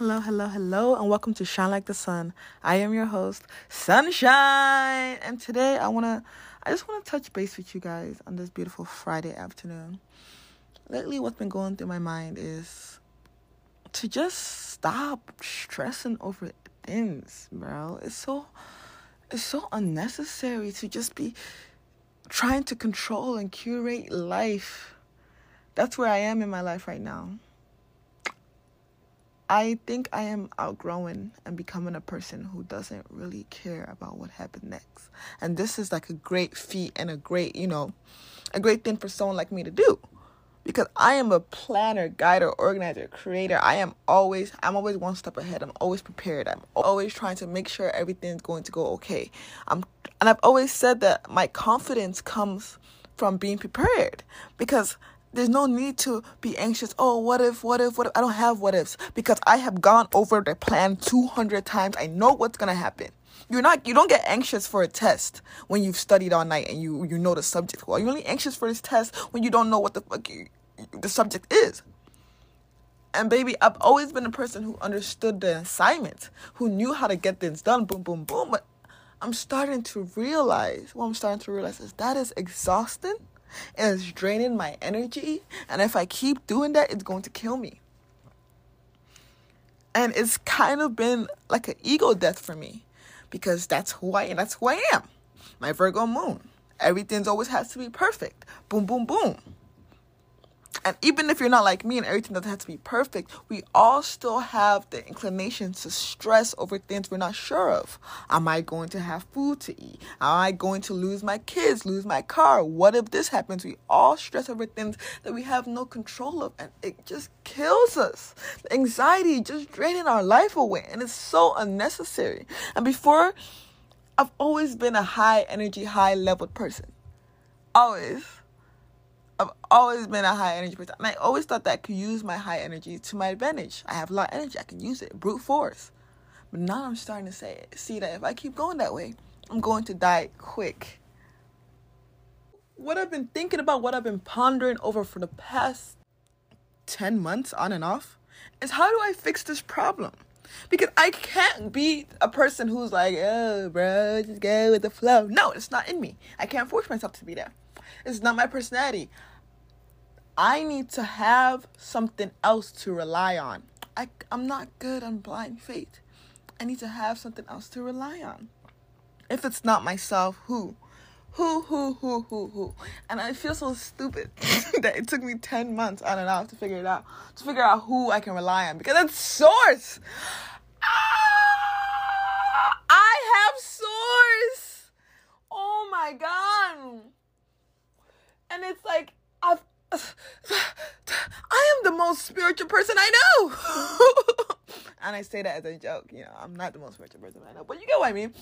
Hello, hello, hello, and welcome to Shine Like the Sun. I am your host, Sunshine, and today I wanna, I just wanna touch base with you guys on this beautiful Friday afternoon. Lately, what's been going through my mind is to just stop stressing over things, bro. It's so, it's so unnecessary to just be trying to control and curate life. That's where I am in my life right now. I think I am outgrowing and becoming a person who doesn't really care about what happened next. And this is like a great feat and a great, you know, a great thing for someone like me to do. Because I am a planner, guider, organizer, creator. I am always I'm always one step ahead. I'm always prepared. I'm always trying to make sure everything's going to go okay. I'm and I've always said that my confidence comes from being prepared because there's no need to be anxious. Oh, what if, what if, what if? I don't have what ifs because I have gone over the plan 200 times. I know what's going to happen. You're not, you don't get anxious for a test when you've studied all night and you, you know the subject well. You're only anxious for this test when you don't know what the fuck you, the subject is. And baby, I've always been a person who understood the assignment, who knew how to get things done, boom, boom, boom. But I'm starting to realize, what I'm starting to realize is that is exhausting and it's draining my energy. And if I keep doing that, it's going to kill me. And it's kind of been like an ego death for me because that's who I am. That's who I am. My Virgo moon. Everything's always has to be perfect. Boom, boom, boom. And even if you're not like me and everything doesn't have to be perfect, we all still have the inclination to stress over things we're not sure of. Am I going to have food to eat? Am I going to lose my kids, lose my car? What if this happens? We all stress over things that we have no control of, and it just kills us. The anxiety just draining our life away, and it's so unnecessary. And before, I've always been a high energy, high level person. Always I've always been a high energy person. And I always thought that I could use my high energy to my advantage. I have a lot of energy. I can use it. Brute force. But now I'm starting to say see that if I keep going that way, I'm going to die quick. What I've been thinking about, what I've been pondering over for the past 10 months on and off, is how do I fix this problem? Because I can't be a person who's like, oh, bro, just go with the flow. No, it's not in me. I can't force myself to be there. It's not my personality. I need to have something else to rely on. I, I'm not good on blind faith. I need to have something else to rely on. If it's not myself, who? Who, who, who, who, who? And I feel so stupid that it took me 10 months on and off to figure it out. To figure out who I can rely on. Because it's source. Ah, I have source. Oh my God. And it's like, I've I am the most spiritual person I know. and I say that as a joke, you know, I'm not the most spiritual person I know, but you get what I mean.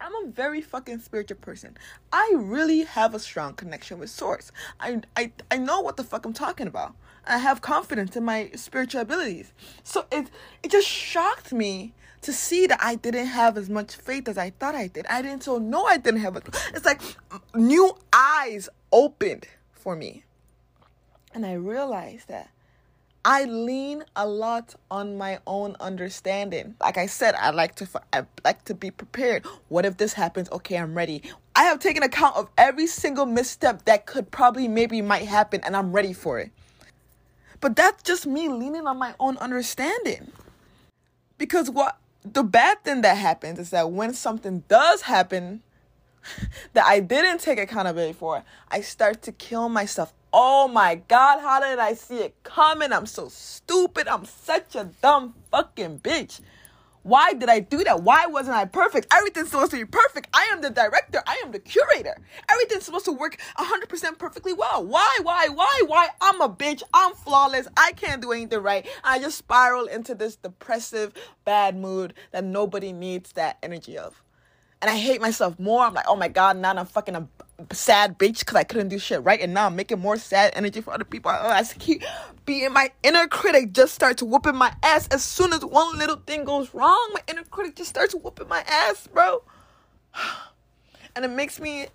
I'm a very fucking spiritual person. I really have a strong connection with source. I I I know what the fuck I'm talking about. I have confidence in my spiritual abilities. So it it just shocked me to see that I didn't have as much faith as I thought I did. I didn't so know I didn't have it. It's like mm, new eyes opened for me. And I realized that I lean a lot on my own understanding. Like I said, I like to I like to be prepared. What if this happens? Okay, I'm ready. I have taken account of every single misstep that could probably maybe might happen and I'm ready for it. But that's just me leaning on my own understanding. Because what the bad thing that happens is that when something does happen that I didn't take accountability for, I start to kill myself Oh my God, how did I see it coming? I'm so stupid. I'm such a dumb fucking bitch. Why did I do that? Why wasn't I perfect? Everything's supposed to be perfect. I am the director. I am the curator. Everything's supposed to work 100% perfectly well. Why, why, why, why? I'm a bitch. I'm flawless. I can't do anything right. I just spiral into this depressive, bad mood that nobody needs that energy of. And I hate myself more. I'm like, oh my God, now I'm fucking a sad bitch because I couldn't do shit right, and now I'm making more sad energy for other people. Oh, I keep being my inner critic just starts whooping my ass as soon as one little thing goes wrong. My inner critic just starts whooping my ass, bro, and it makes me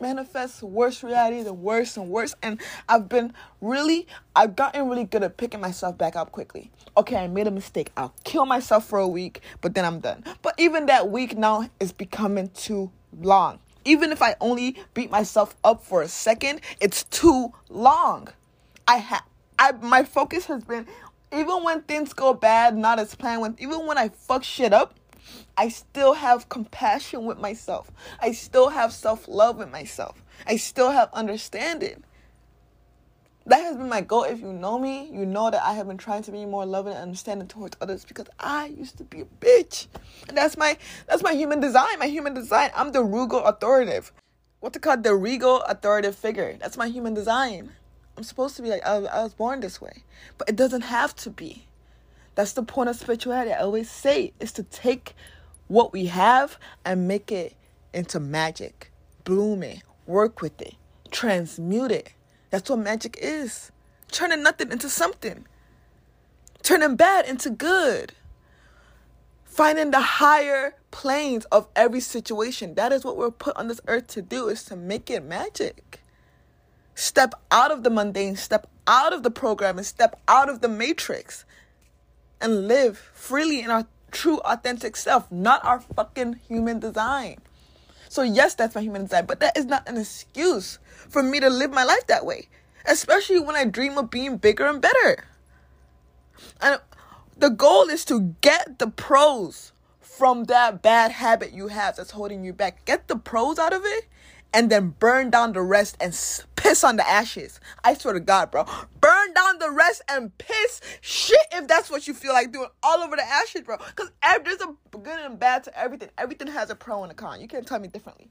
manifest worse reality, the worse and worse. And I've been really, I've gotten really good at picking myself back up quickly. Okay, I made a mistake. I'll kill myself for a week, but then I'm done. But even that week now is becoming too long. Even if I only beat myself up for a second, it's too long. I have, I my focus has been even when things go bad, not as planned. When even when I fuck shit up, I still have compassion with myself. I still have self love with myself. I still have understanding. That has been my goal. If you know me, you know that I have been trying to be more loving and understanding towards others because I used to be a bitch. And that's my that's my human design. My human design. I'm the regal authoritative. What's it called? The regal authoritative figure. That's my human design. I'm supposed to be like I, I was born this way, but it doesn't have to be. That's the point of spirituality. I always say is to take what we have and make it into magic, bloom it, work with it, transmute it. That's what magic is. Turning nothing into something. Turning bad into good. Finding the higher planes of every situation. That is what we're put on this earth to do is to make it magic. Step out of the mundane, step out of the program, and step out of the matrix and live freely in our true, authentic self, not our fucking human design. So, yes, that's my human design, but that is not an excuse for me to live my life that way, especially when I dream of being bigger and better. And the goal is to get the pros from that bad habit you have that's holding you back. Get the pros out of it and then burn down the rest and piss on the ashes. I swear to God, bro. Burn down the rest and piss shit if that's what you feel like doing all over the ashes, bro. Because there's a good and bad to everything. Everything has a pro and a con. You can't tell me differently.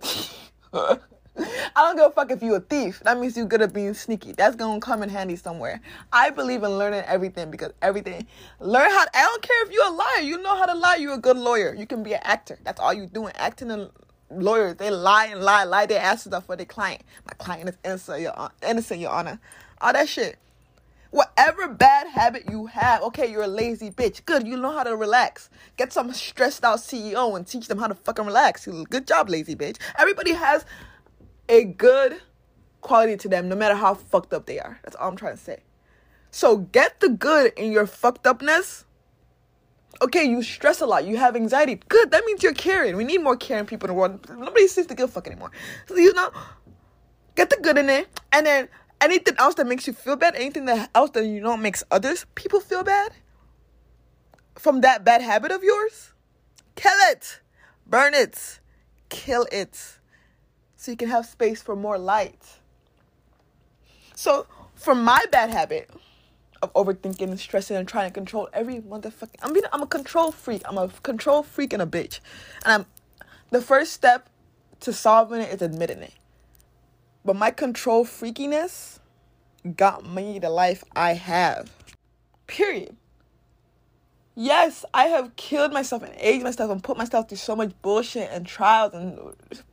I don't give a fuck if you a thief. That means you're good at being sneaky. That's gonna come in handy somewhere. I believe in learning everything because everything. Learn how. I don't care if you're a liar. You know how to lie. You're a good lawyer. You can be an actor. That's all you doing. Acting and lawyers they lie and lie, lie their asses off for their client. My client is innocent, your innocent, your honor. All that shit. Whatever bad habit you have, okay, you're a lazy bitch. Good, you know how to relax. Get some stressed out CEO and teach them how to fucking relax. Good job, lazy bitch. Everybody has a good quality to them, no matter how fucked up they are. That's all I'm trying to say. So get the good in your fucked upness Okay, you stress a lot. You have anxiety. Good. That means you're caring. We need more caring people in the world. Nobody seems to give a fuck anymore. So you know, get the good in it, and then anything else that makes you feel bad, anything that else that you know makes others people feel bad from that bad habit of yours, kill it, burn it, kill it, so you can have space for more light. So, from my bad habit of overthinking and stressing and trying to control every motherfucking. I'm being, I'm a control freak. I'm a control freak and a bitch. And I'm the first step to solving it is admitting it. But my control freakiness got me the life I have. Period. Yes, I have killed myself and aged myself and put myself through so much bullshit and trials and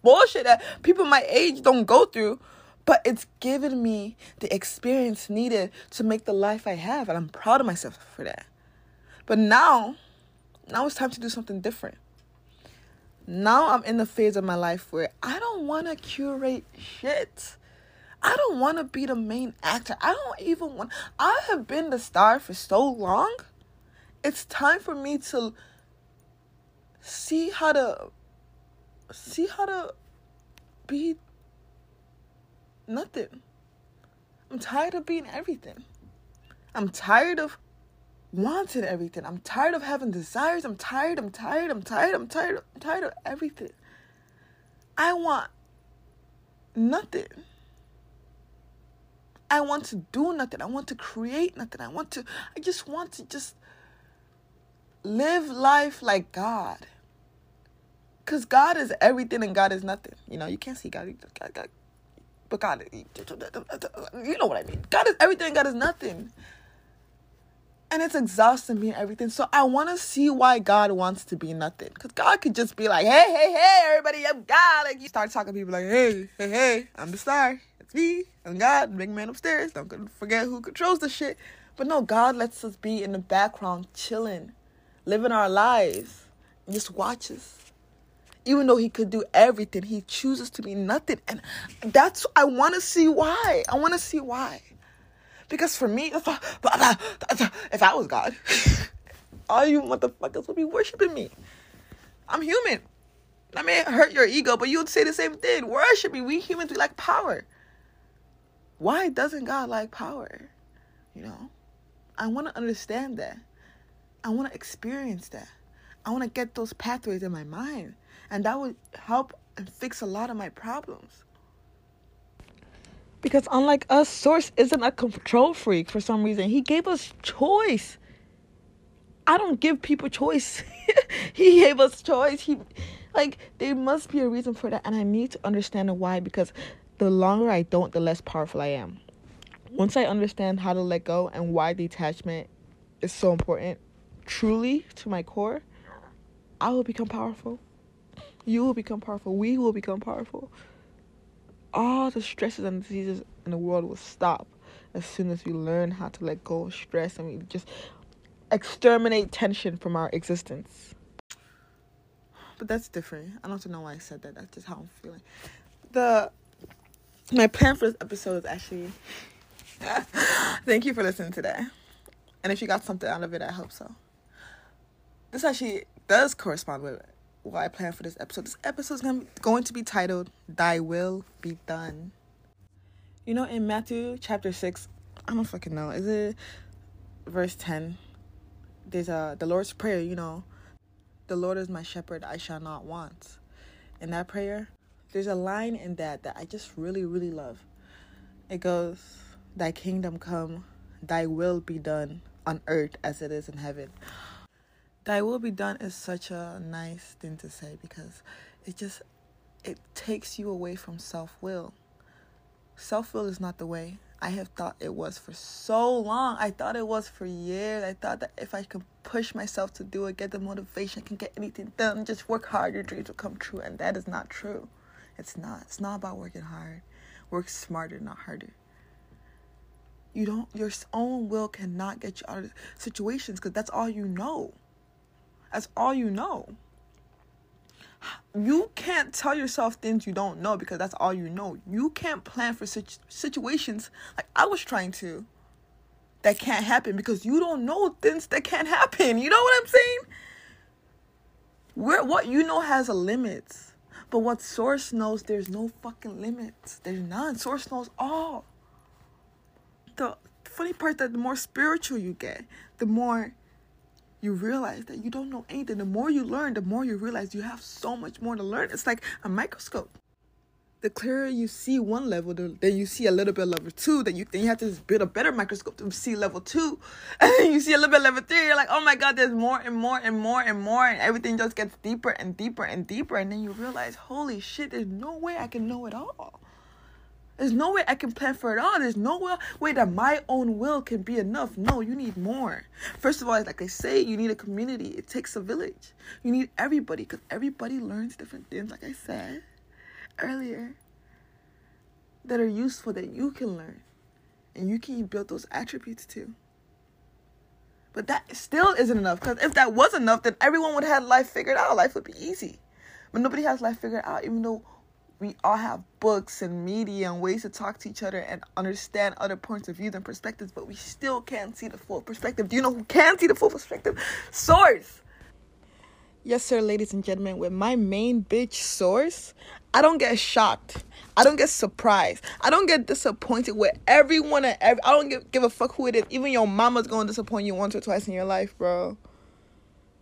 bullshit that people my age don't go through but it's given me the experience needed to make the life I have, and I'm proud of myself for that. But now, now it's time to do something different. Now I'm in the phase of my life where I don't want to curate shit. I don't want to be the main actor. I don't even want. I have been the star for so long. It's time for me to see how to see how to be nothing. I'm tired of being everything. I'm tired of wanting everything. I'm tired of having desires. I'm tired. I'm tired. I'm tired. I'm tired. I'm tired of everything. I want nothing. I want to do nothing. I want to create nothing. I want to, I just want to just live life like God. Because God is everything and God is nothing. You know, you can't see God. God, God but God, you know what I mean. God is everything, God is nothing. And it's exhausting being everything. So I want to see why God wants to be nothing. Because God could just be like, hey, hey, hey, everybody, I'm God. Like, you start talking to people like, hey, hey, hey, I'm the star. It's me. I'm God, big man upstairs. Don't forget who controls the shit. But no, God lets us be in the background, chilling, living our lives, and just watches. Even though he could do everything, he chooses to be nothing. And that's, I want to see why. I want to see why. Because for me, if I, if I was God, all you motherfuckers would be worshiping me. I'm human. I may hurt your ego, but you would say the same thing. Worship me. We humans, we like power. Why doesn't God like power? You know? I want to understand that. I want to experience that. I want to get those pathways in my mind. And that would help and fix a lot of my problems. Because unlike us, Source isn't a control freak for some reason. He gave us choice. I don't give people choice. he gave us choice. He like there must be a reason for that and I need to understand why because the longer I don't, the less powerful I am. Once I understand how to let go and why detachment is so important, truly to my core, I will become powerful. You will become powerful. We will become powerful. All the stresses and diseases in the world will stop as soon as we learn how to let go of stress and we just exterminate tension from our existence. But that's different. I don't know why I said that. That's just how I'm feeling. The my plan for this episode is actually thank you for listening today. And if you got something out of it, I hope so. This actually does correspond with what I planned for this episode. This episode is going to be titled Thy Will Be Done. You know, in Matthew chapter 6, I don't fucking know, is it verse 10? There's a, the Lord's Prayer, you know, the Lord is my shepherd, I shall not want. In that prayer, there's a line in that that I just really, really love. It goes, Thy kingdom come, thy will be done on earth as it is in heaven. Thy will be done is such a nice thing to say because it just it takes you away from self-will. Self-will is not the way. I have thought it was for so long. I thought it was for years. I thought that if I could push myself to do it, get the motivation, I can get anything done, just work hard, your dreams will come true. And that is not true. It's not. It's not about working hard. Work smarter, not harder. You don't, your own will cannot get you out of situations because that's all you know. That's all you know. You can't tell yourself things you don't know because that's all you know. You can't plan for such situations like I was trying to that can't happen because you don't know things that can't happen. You know what I'm saying? Where what you know has a limit. But what Source knows, there's no fucking limits. There's none. Source knows all. The funny part that the more spiritual you get, the more you realize that you don't know anything. The more you learn, the more you realize you have so much more to learn. It's like a microscope the clearer you see one level, then you see a little bit level two. Then you then you have to build a better microscope to see level two, and then you see a little bit level three. You're like, oh my god, there's more and more and more and more, and everything just gets deeper and deeper and deeper. And then you realize, holy shit, there's no way I can know it all. There's no way I can plan for it all. There's no way that my own will can be enough. No, you need more. First of all, like I say, you need a community. It takes a village. You need everybody because everybody learns different things, like I said earlier that are useful that you can learn and you can build those attributes too. But that still isn't enough because if that was enough, then everyone would have life figured out. Life would be easy. But nobody has life figured out, even though we all have books and media and ways to talk to each other and understand other points of view and perspectives, but we still can't see the full perspective. Do you know who can see the full perspective? Source. Yes, sir, ladies and gentlemen, with my main bitch source, I don't get shocked. I don't get surprised. I don't get disappointed with everyone and every. I don't give, give a fuck who it is. Even your mama's gonna disappoint you once or twice in your life, bro.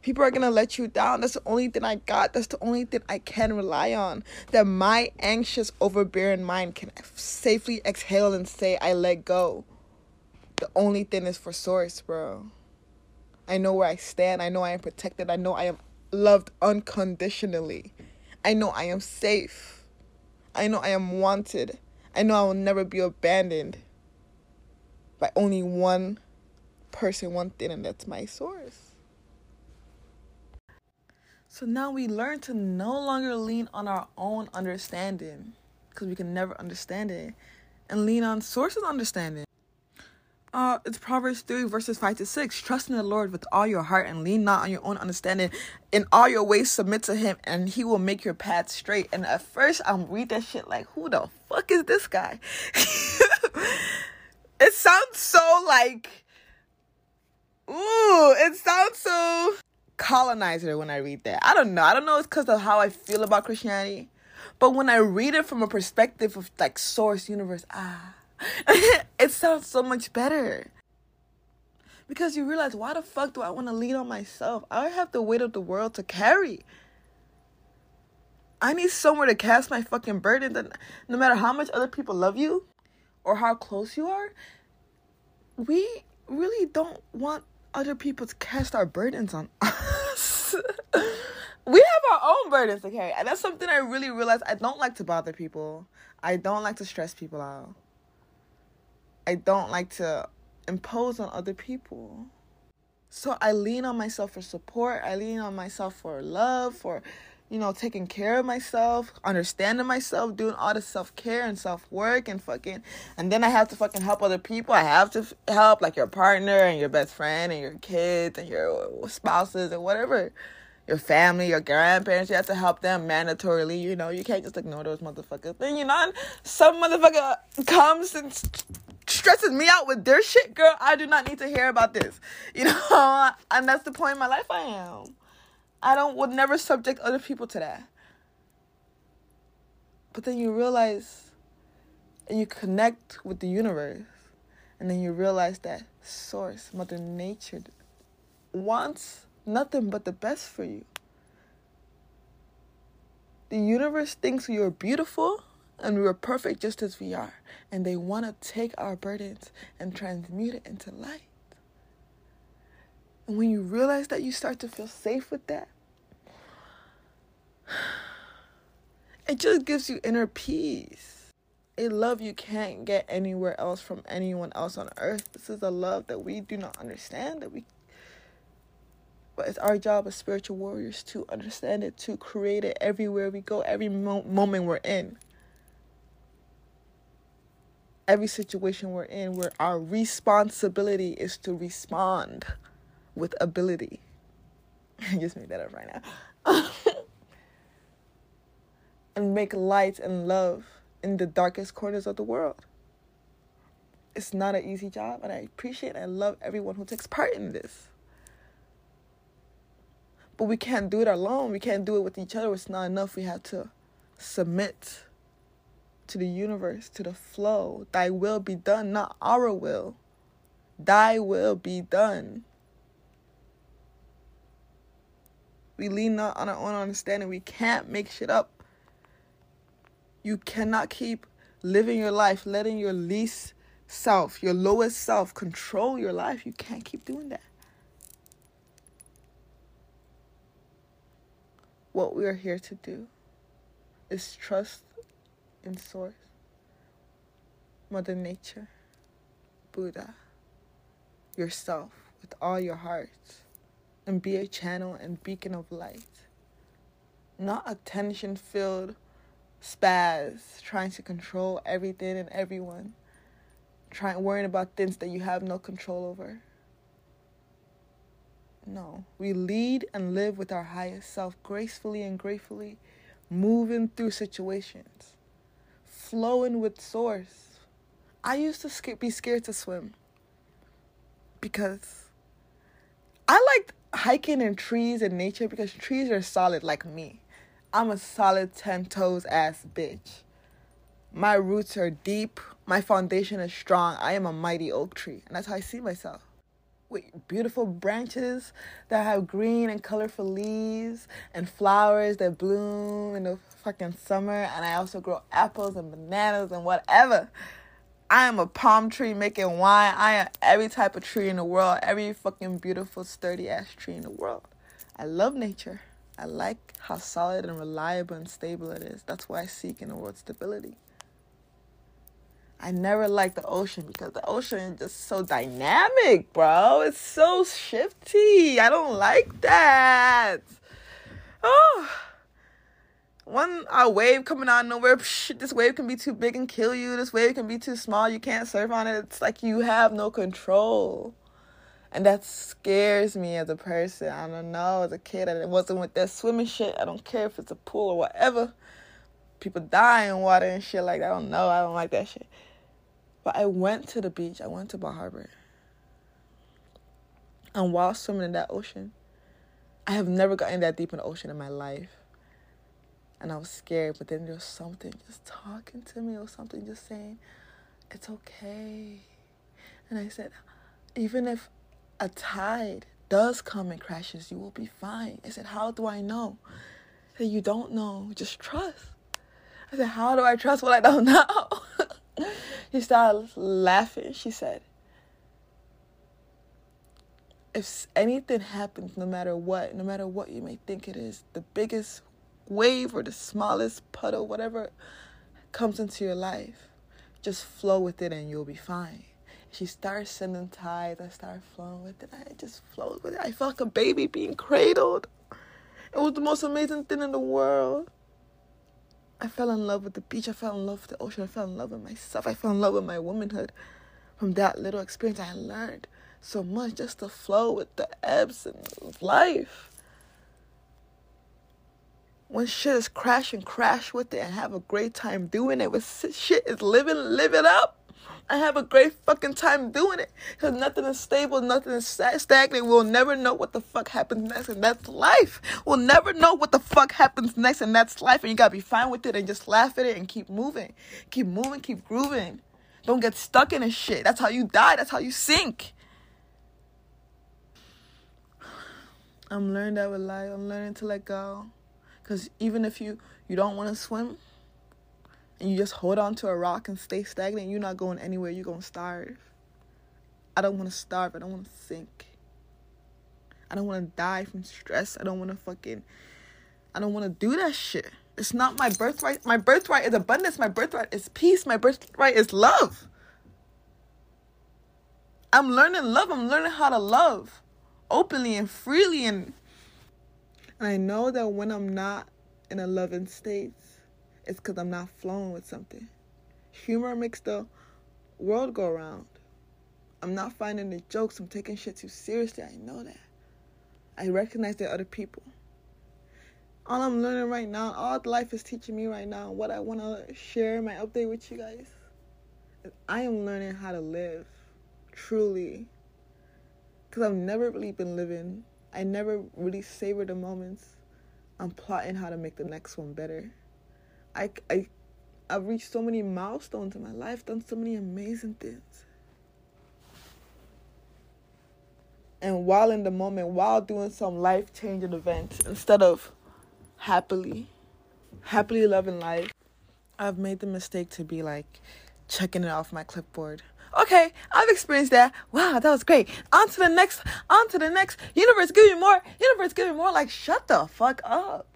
People are gonna let you down. That's the only thing I got. That's the only thing I can rely on. That my anxious, overbearing mind can safely exhale and say, I let go. The only thing is for source, bro. I know where I stand. I know I am protected. I know I am loved unconditionally. I know I am safe. I know I am wanted. I know I will never be abandoned by only one person, one thing, and that's my source. So now we learn to no longer lean on our own understanding because we can never understand it and lean on source's understanding. Uh, it's Proverbs 3, verses 5 to 6. Trust in the Lord with all your heart and lean not on your own understanding. In all your ways, submit to Him, and He will make your path straight. And at first, I'm read that shit like, who the fuck is this guy? it sounds so like, ooh, it sounds so colonizer when I read that. I don't know. I don't know it's because of how I feel about Christianity. But when I read it from a perspective of like source, universe, ah it sounds so much better. Because you realize, why the fuck do I want to lean on myself? I have the weight of the world to carry. I need somewhere to cast my fucking burden. That no matter how much other people love you or how close you are, we really don't want other people to cast our burdens on us. we have our own burdens to carry. And that's something I really realized. I don't like to bother people. I don't like to stress people out. I don't like to impose on other people. So I lean on myself for support. I lean on myself for love, for, you know, taking care of myself, understanding myself, doing all the self care and self work and fucking. And then I have to fucking help other people. I have to f- help like your partner and your best friend and your kids and your spouses and whatever. Your family, your grandparents, you have to help them mandatorily. You know, you can't just ignore those motherfuckers. Then, you know, some motherfucker comes and stresses me out with their shit, girl, I do not need to hear about this. You know, and that's the point in my life I am. I don't would never subject other people to that. But then you realize and you connect with the universe and then you realize that source, mother nature wants nothing but the best for you. The universe thinks you're beautiful and we are perfect just as we are. And they want to take our burdens and transmute it into light. And when you realize that, you start to feel safe with that. It just gives you inner peace. A love you can't get anywhere else from anyone else on earth. This is a love that we do not understand, that we but it's our job as spiritual warriors to understand it, to create it everywhere we go, every mo- moment we're in every situation we're in where our responsibility is to respond with ability. I just made that up right now. and make light and love in the darkest corners of the world. It's not an easy job, and I appreciate and I love everyone who takes part in this. But we can't do it alone. We can't do it with each other. It's not enough. We have to submit to the universe, to the flow. Thy will be done, not our will. Thy will be done. We lean not on our own understanding. We can't make shit up. You cannot keep living your life, letting your least self, your lowest self, control your life. You can't keep doing that. What we are here to do is trust in Source, Mother Nature, Buddha, yourself with all your heart, and be a channel and beacon of light. Not a tension filled spaz trying to control everything and everyone, trying worrying about things that you have no control over. No, we lead and live with our highest self gracefully and gratefully, moving through situations flowing with source. I used to be scared to swim because I like hiking in trees and nature because trees are solid like me. I'm a solid 10 toes ass bitch. My roots are deep, my foundation is strong. I am a mighty oak tree, and that's how I see myself with beautiful branches that have green and colorful leaves and flowers that bloom in the fucking summer. And I also grow apples and bananas and whatever. I am a palm tree making wine. I am every type of tree in the world, every fucking beautiful, sturdy ass tree in the world. I love nature. I like how solid and reliable and stable it is. That's why I seek in the world stability. I never liked the ocean because the ocean is just so dynamic, bro. It's so shifty. I don't like that. Oh. One a wave coming out of nowhere. Psh, this wave can be too big and kill you. This wave can be too small. You can't surf on it. It's like you have no control. And that scares me as a person. I don't know. As a kid, I wasn't with that swimming shit. I don't care if it's a pool or whatever. People die in water and shit like that. I don't know. I don't like that shit. But I went to the beach. I went to Bar Harbor. And while swimming in that ocean, I have never gotten that deep in the ocean in my life. And I was scared, but then there was something just talking to me or something just saying, it's okay. And I said, even if a tide does come and crashes, you will be fine. I said, How do I know? I said, You don't know, just trust. I said, How do I trust what I don't know? she started laughing. She said, If anything happens, no matter what, no matter what you may think it is, the biggest wave or the smallest puddle, whatever comes into your life, just flow with it and you'll be fine. She started sending tides. I started flowing with it. I just flowed with it. I felt like a baby being cradled. It was the most amazing thing in the world. I fell in love with the beach. I fell in love with the ocean. I fell in love with myself. I fell in love with my womanhood. From that little experience, I learned so much just to flow with the ebbs of life. When shit is crashing, crash with it and have a great time doing it. When shit is living, live it up. I have a great fucking time doing it. Because nothing is stable, nothing is stagnant. We'll never know what the fuck happens next, and that's life. We'll never know what the fuck happens next, and that's life. And you gotta be fine with it and just laugh at it and keep moving. Keep moving, keep grooving. Don't get stuck in this shit. That's how you die, that's how you sink. I'm learning that with life. I'm learning to let go. Because even if you, you don't want to swim, and you just hold on to a rock and stay stagnant, you're not going anywhere. You're going to starve. I don't want to starve. I don't want to sink. I don't want to die from stress. I don't want to fucking. I don't want to do that shit. It's not my birthright. My birthright is abundance. My birthright is peace. My birthright is love. I'm learning love. I'm learning how to love openly and freely and and I know that when I'm not in a loving state, it's because I'm not flowing with something. Humor makes the world go around. I'm not finding the jokes. I'm taking shit too seriously. I know that. I recognize are other people. All I'm learning right now, all life is teaching me right now, what I want to share my update with you guys, I am learning how to live truly. Because I've never really been living. I never really savor the moments. I'm plotting how to make the next one better. I, I, I've reached so many milestones in my life, done so many amazing things. And while in the moment, while doing some life changing events, instead of happily, happily loving life, I've made the mistake to be like checking it off my clipboard. Okay, I've experienced that. Wow, that was great. On to the next, on to the next. Universe, give me more. Universe, give me more. Like, shut the fuck up.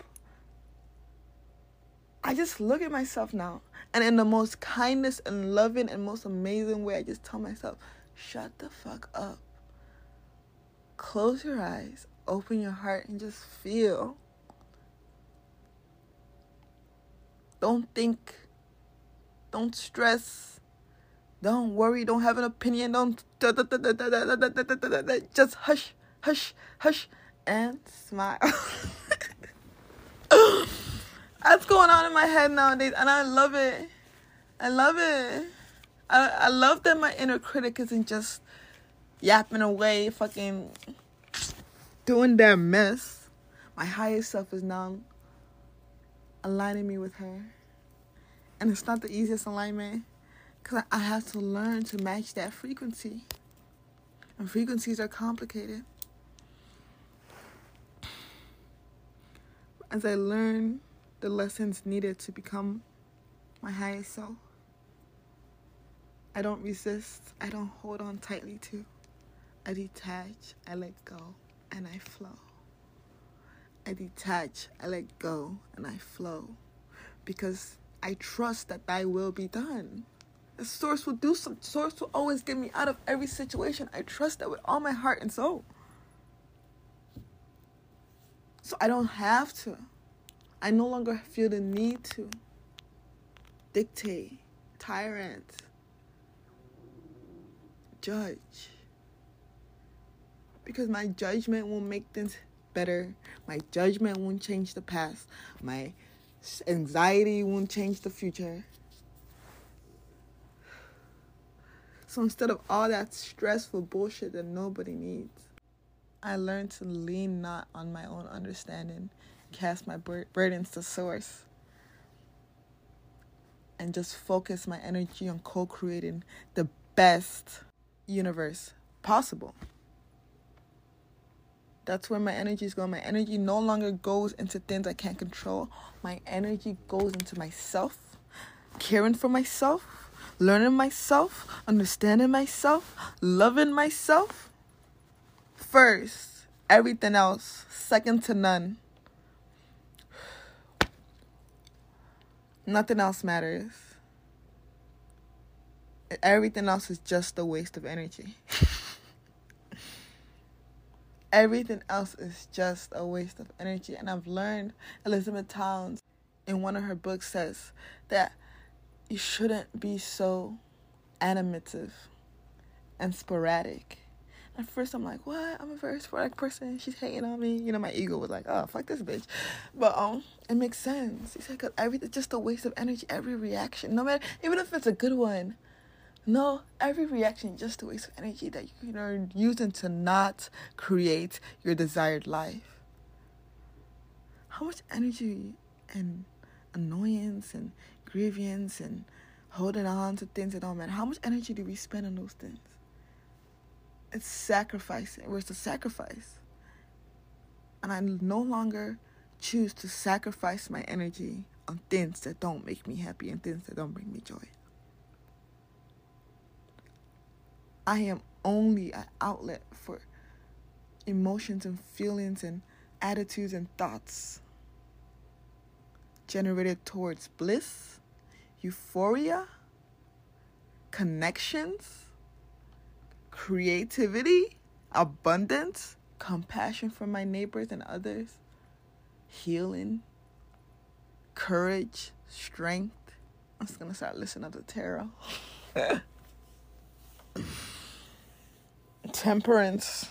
I just look at myself now and in the most kindness and loving and most amazing way, I just tell myself, shut the fuck up. Close your eyes, open your heart, and just feel. Don't think. Don't stress. Don't worry. Don't have an opinion. Don't. Just hush, hush, hush, and smile. That's going on in my head nowadays, and I love it. I love it. I I love that my inner critic isn't just yapping away, fucking doing their mess. My higher self is now aligning me with her, and it's not the easiest alignment because I have to learn to match that frequency, and frequencies are complicated. As I learn the lessons needed to become my highest self. I don't resist, I don't hold on tightly to. I detach, I let go, and I flow. I detach, I let go, and I flow. Because I trust that thy will be done. The source will do some source will always get me out of every situation. I trust that with all my heart and soul. So I don't have to. I no longer feel the need to dictate, tyrant, judge. Because my judgment won't make things better. My judgment won't change the past. My anxiety won't change the future. So instead of all that stressful bullshit that nobody needs, I learned to lean not on my own understanding, cast my bur- burdens to source, and just focus my energy on co creating the best universe possible. That's where my energy is going. My energy no longer goes into things I can't control. My energy goes into myself, caring for myself, learning myself, understanding myself, loving myself first, everything else second to none. Nothing else matters. Everything else is just a waste of energy. Everything else is just a waste of energy. And I've learned, Elizabeth Towns in one of her books says that you shouldn't be so animative and sporadic. At first, I'm like, what? I'm a very sporadic person. She's hating on me. You know, my ego was like, oh, fuck this bitch. But um, it makes sense. He said, cause everything just a waste of energy. Every reaction, no matter, even if it's a good one, no, every reaction is just a waste of energy that you are using to not create your desired life. How much energy and annoyance and grievance and holding on to things that don't matter. How much energy do we spend on those things? It's sacrificing. Where's the sacrifice? And I no longer choose to sacrifice my energy on things that don't make me happy and things that don't bring me joy. I am only an outlet for emotions and feelings and attitudes and thoughts generated towards bliss, euphoria, connections, creativity, abundance, compassion for my neighbors and others, healing, courage, strength. I'm just gonna start listening to tarot. Temperance.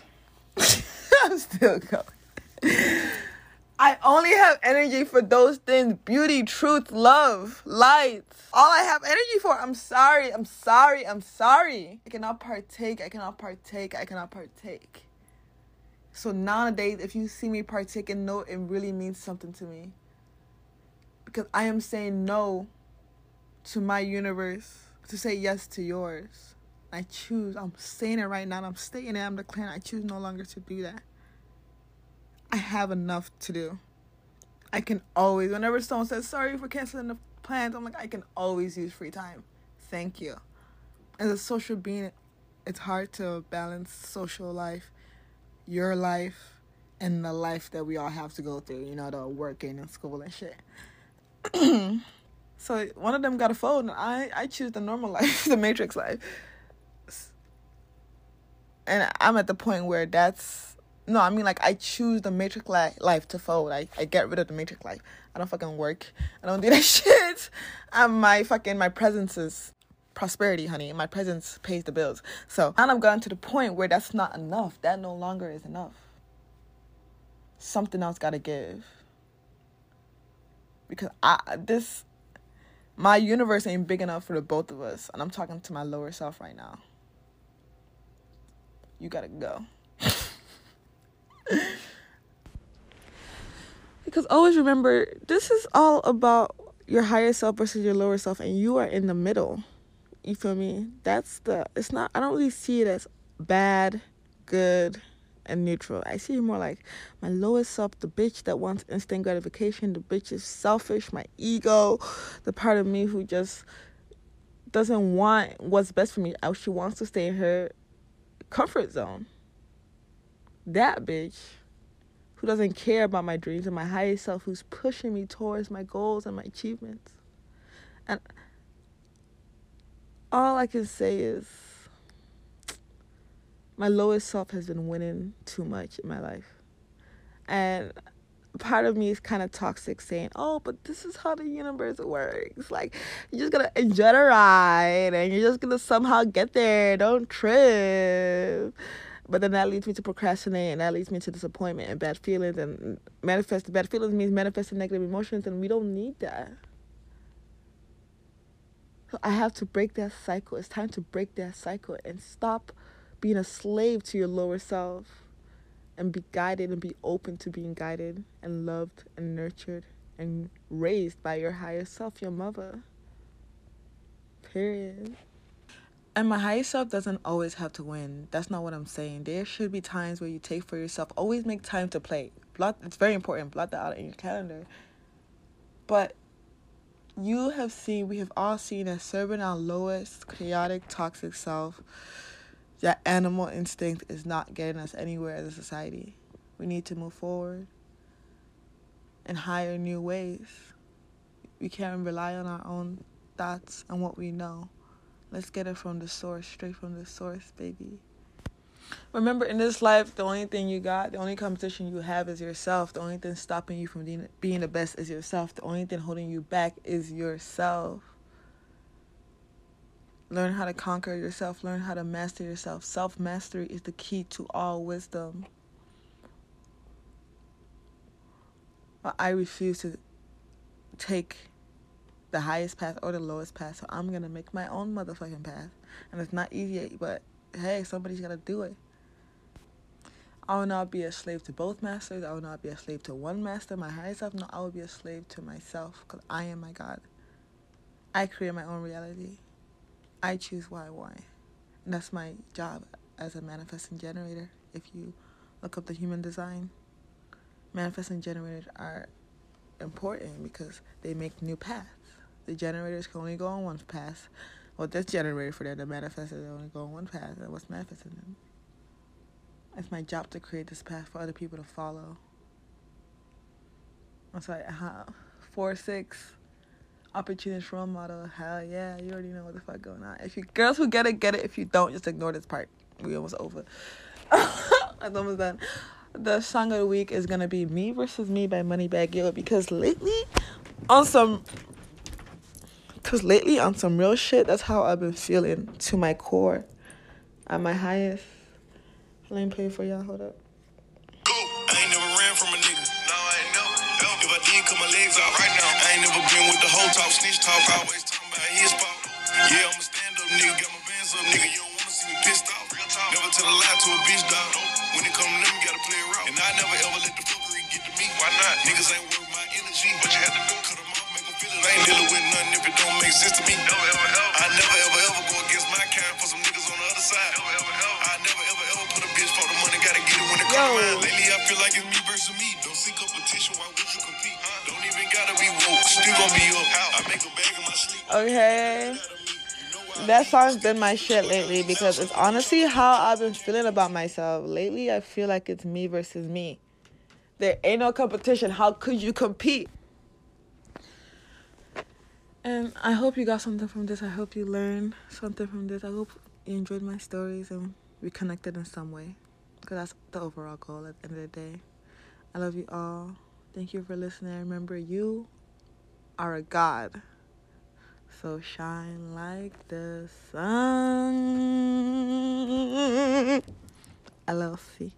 I'm still going. I only have energy for those things beauty, truth, love, light. All I have energy for. I'm sorry. I'm sorry. I'm sorry. I cannot partake. I cannot partake. I cannot partake. So nowadays, if you see me partaking, no, it really means something to me. Because I am saying no to my universe to say yes to yours. I choose. I'm saying it right now. I'm stating it. I'm declaring. I choose no longer to do that. I have enough to do. I can always, whenever someone says sorry for canceling the plans, I'm like, I can always use free time. Thank you. As a social being, it's hard to balance social life, your life, and the life that we all have to go through, you know, the working and school and shit. so one of them got a phone, and I, I choose the normal life, the matrix life. And I'm at the point where that's no, I mean like I choose the matrix li- life to fold. I, I get rid of the matrix life. I don't fucking work. I don't do that shit. And my fucking my presence is prosperity, honey. My presence pays the bills. So and I've gotten to the point where that's not enough. That no longer is enough. Something else gotta give. Because I this my universe ain't big enough for the both of us. And I'm talking to my lower self right now. You gotta go. Because always remember this is all about your higher self versus your lower self and you are in the middle. You feel me? That's the it's not i don't really see it as bad good and neutral. I see more like my lowest self the bitch that wants instant gratification the bitch is selfish my ego the part of me who just doesn't want what's best for me. Uh, she wants to stay in her comfort zone that bitch who doesn't care about my dreams and my highest self who's pushing me towards my goals and my achievements. And all I can say is my lowest self has been winning too much in my life. And part of me is kind of toxic saying, oh, but this is how the universe works. Like, you're just going to enjoy the ride and you're just going to somehow get there. Don't trip. But then that leads me to procrastinate and that leads me to disappointment and bad feelings and manifest bad feelings means manifesting negative emotions and we don't need that. So I have to break that cycle. It's time to break that cycle and stop being a slave to your lower self and be guided and be open to being guided and loved and nurtured and raised by your higher self, your mother. Period. And my higher self doesn't always have to win. That's not what I'm saying. There should be times where you take for yourself. Always make time to play. Blot it's very important. Blot that out in your calendar. But you have seen, we have all seen that serving our lowest, chaotic, toxic self that animal instinct is not getting us anywhere as a society. We need to move forward and hire new ways. We can't rely on our own thoughts and what we know. Let's get it from the source, straight from the source, baby. Remember, in this life, the only thing you got, the only competition you have is yourself. The only thing stopping you from being, the best is yourself. The only thing holding you back is yourself. Learn how to conquer yourself. Learn how to master yourself. Self mastery is the key to all wisdom. I refuse to take the highest path or the lowest path. So I'm to make my own motherfucking path. And it's not easy, but hey, somebody's to do it. I will not be a slave to both masters. I will not be a slave to one master, my higher self. No, I will be a slave to myself because I am my God. I create my own reality. I choose why, why. And that's my job as a manifesting generator. If you look up the human design, manifesting generators are important because they make new paths. The generators can only go on one path. Well, this generator for them, the manifestors only go on one path. And what's manifesting them? It's my job to create this path for other people to follow. I'm sorry, uh, four, six opportunist role model. Hell yeah, you already know what the fuck going on. If you girls who get it, get it. If you don't, just ignore this part. We almost over. I'm almost done. The song of the week is gonna be "Me versus Me" by Moneybagg Yo because lately, on some, cause lately on some real shit, that's how I've been feeling to my core, at my highest. Let me play for y'all. Hold up. I ain't never ran from a nigga. No, I ain't never. If I did, cut my legs out right now. I ain't never been with the whole talk, snitch talk, always talking about his fault. Yeah, I'm a stand up nigga, got my bands up, nigga. You don't wanna see me pissed off. Never tell a lie to a bitch, dog. When it come to them, you gotta play it And I never ever let the fuckery get to me. Why not? Niggas ain't worth my energy, but you to I ain't dealing with nothing if it don't make sense to me. Never, ever, ever. I never, ever, ever go against my kind for some niggas on the other side. Never, ever, ever. I never, ever, ever put a bitch for the money, gotta get it when it come around. Lately, I feel like it's me versus me. Don't see competition, why would you compete? Don't even gotta be woke, still gonna be up. I make a bag in my sleep. Okay that song's been my shit lately because it's honestly how I've been feeling about myself. Lately, I feel like it's me versus me. There ain't no competition. How could you compete? And I hope you got something from this. I hope you learned something from this. I hope you enjoyed my stories and we connected in some way. Because that's the overall goal at the end of the day. I love you all. Thank you for listening. Remember, you are a God. So shine like the sun. LLC.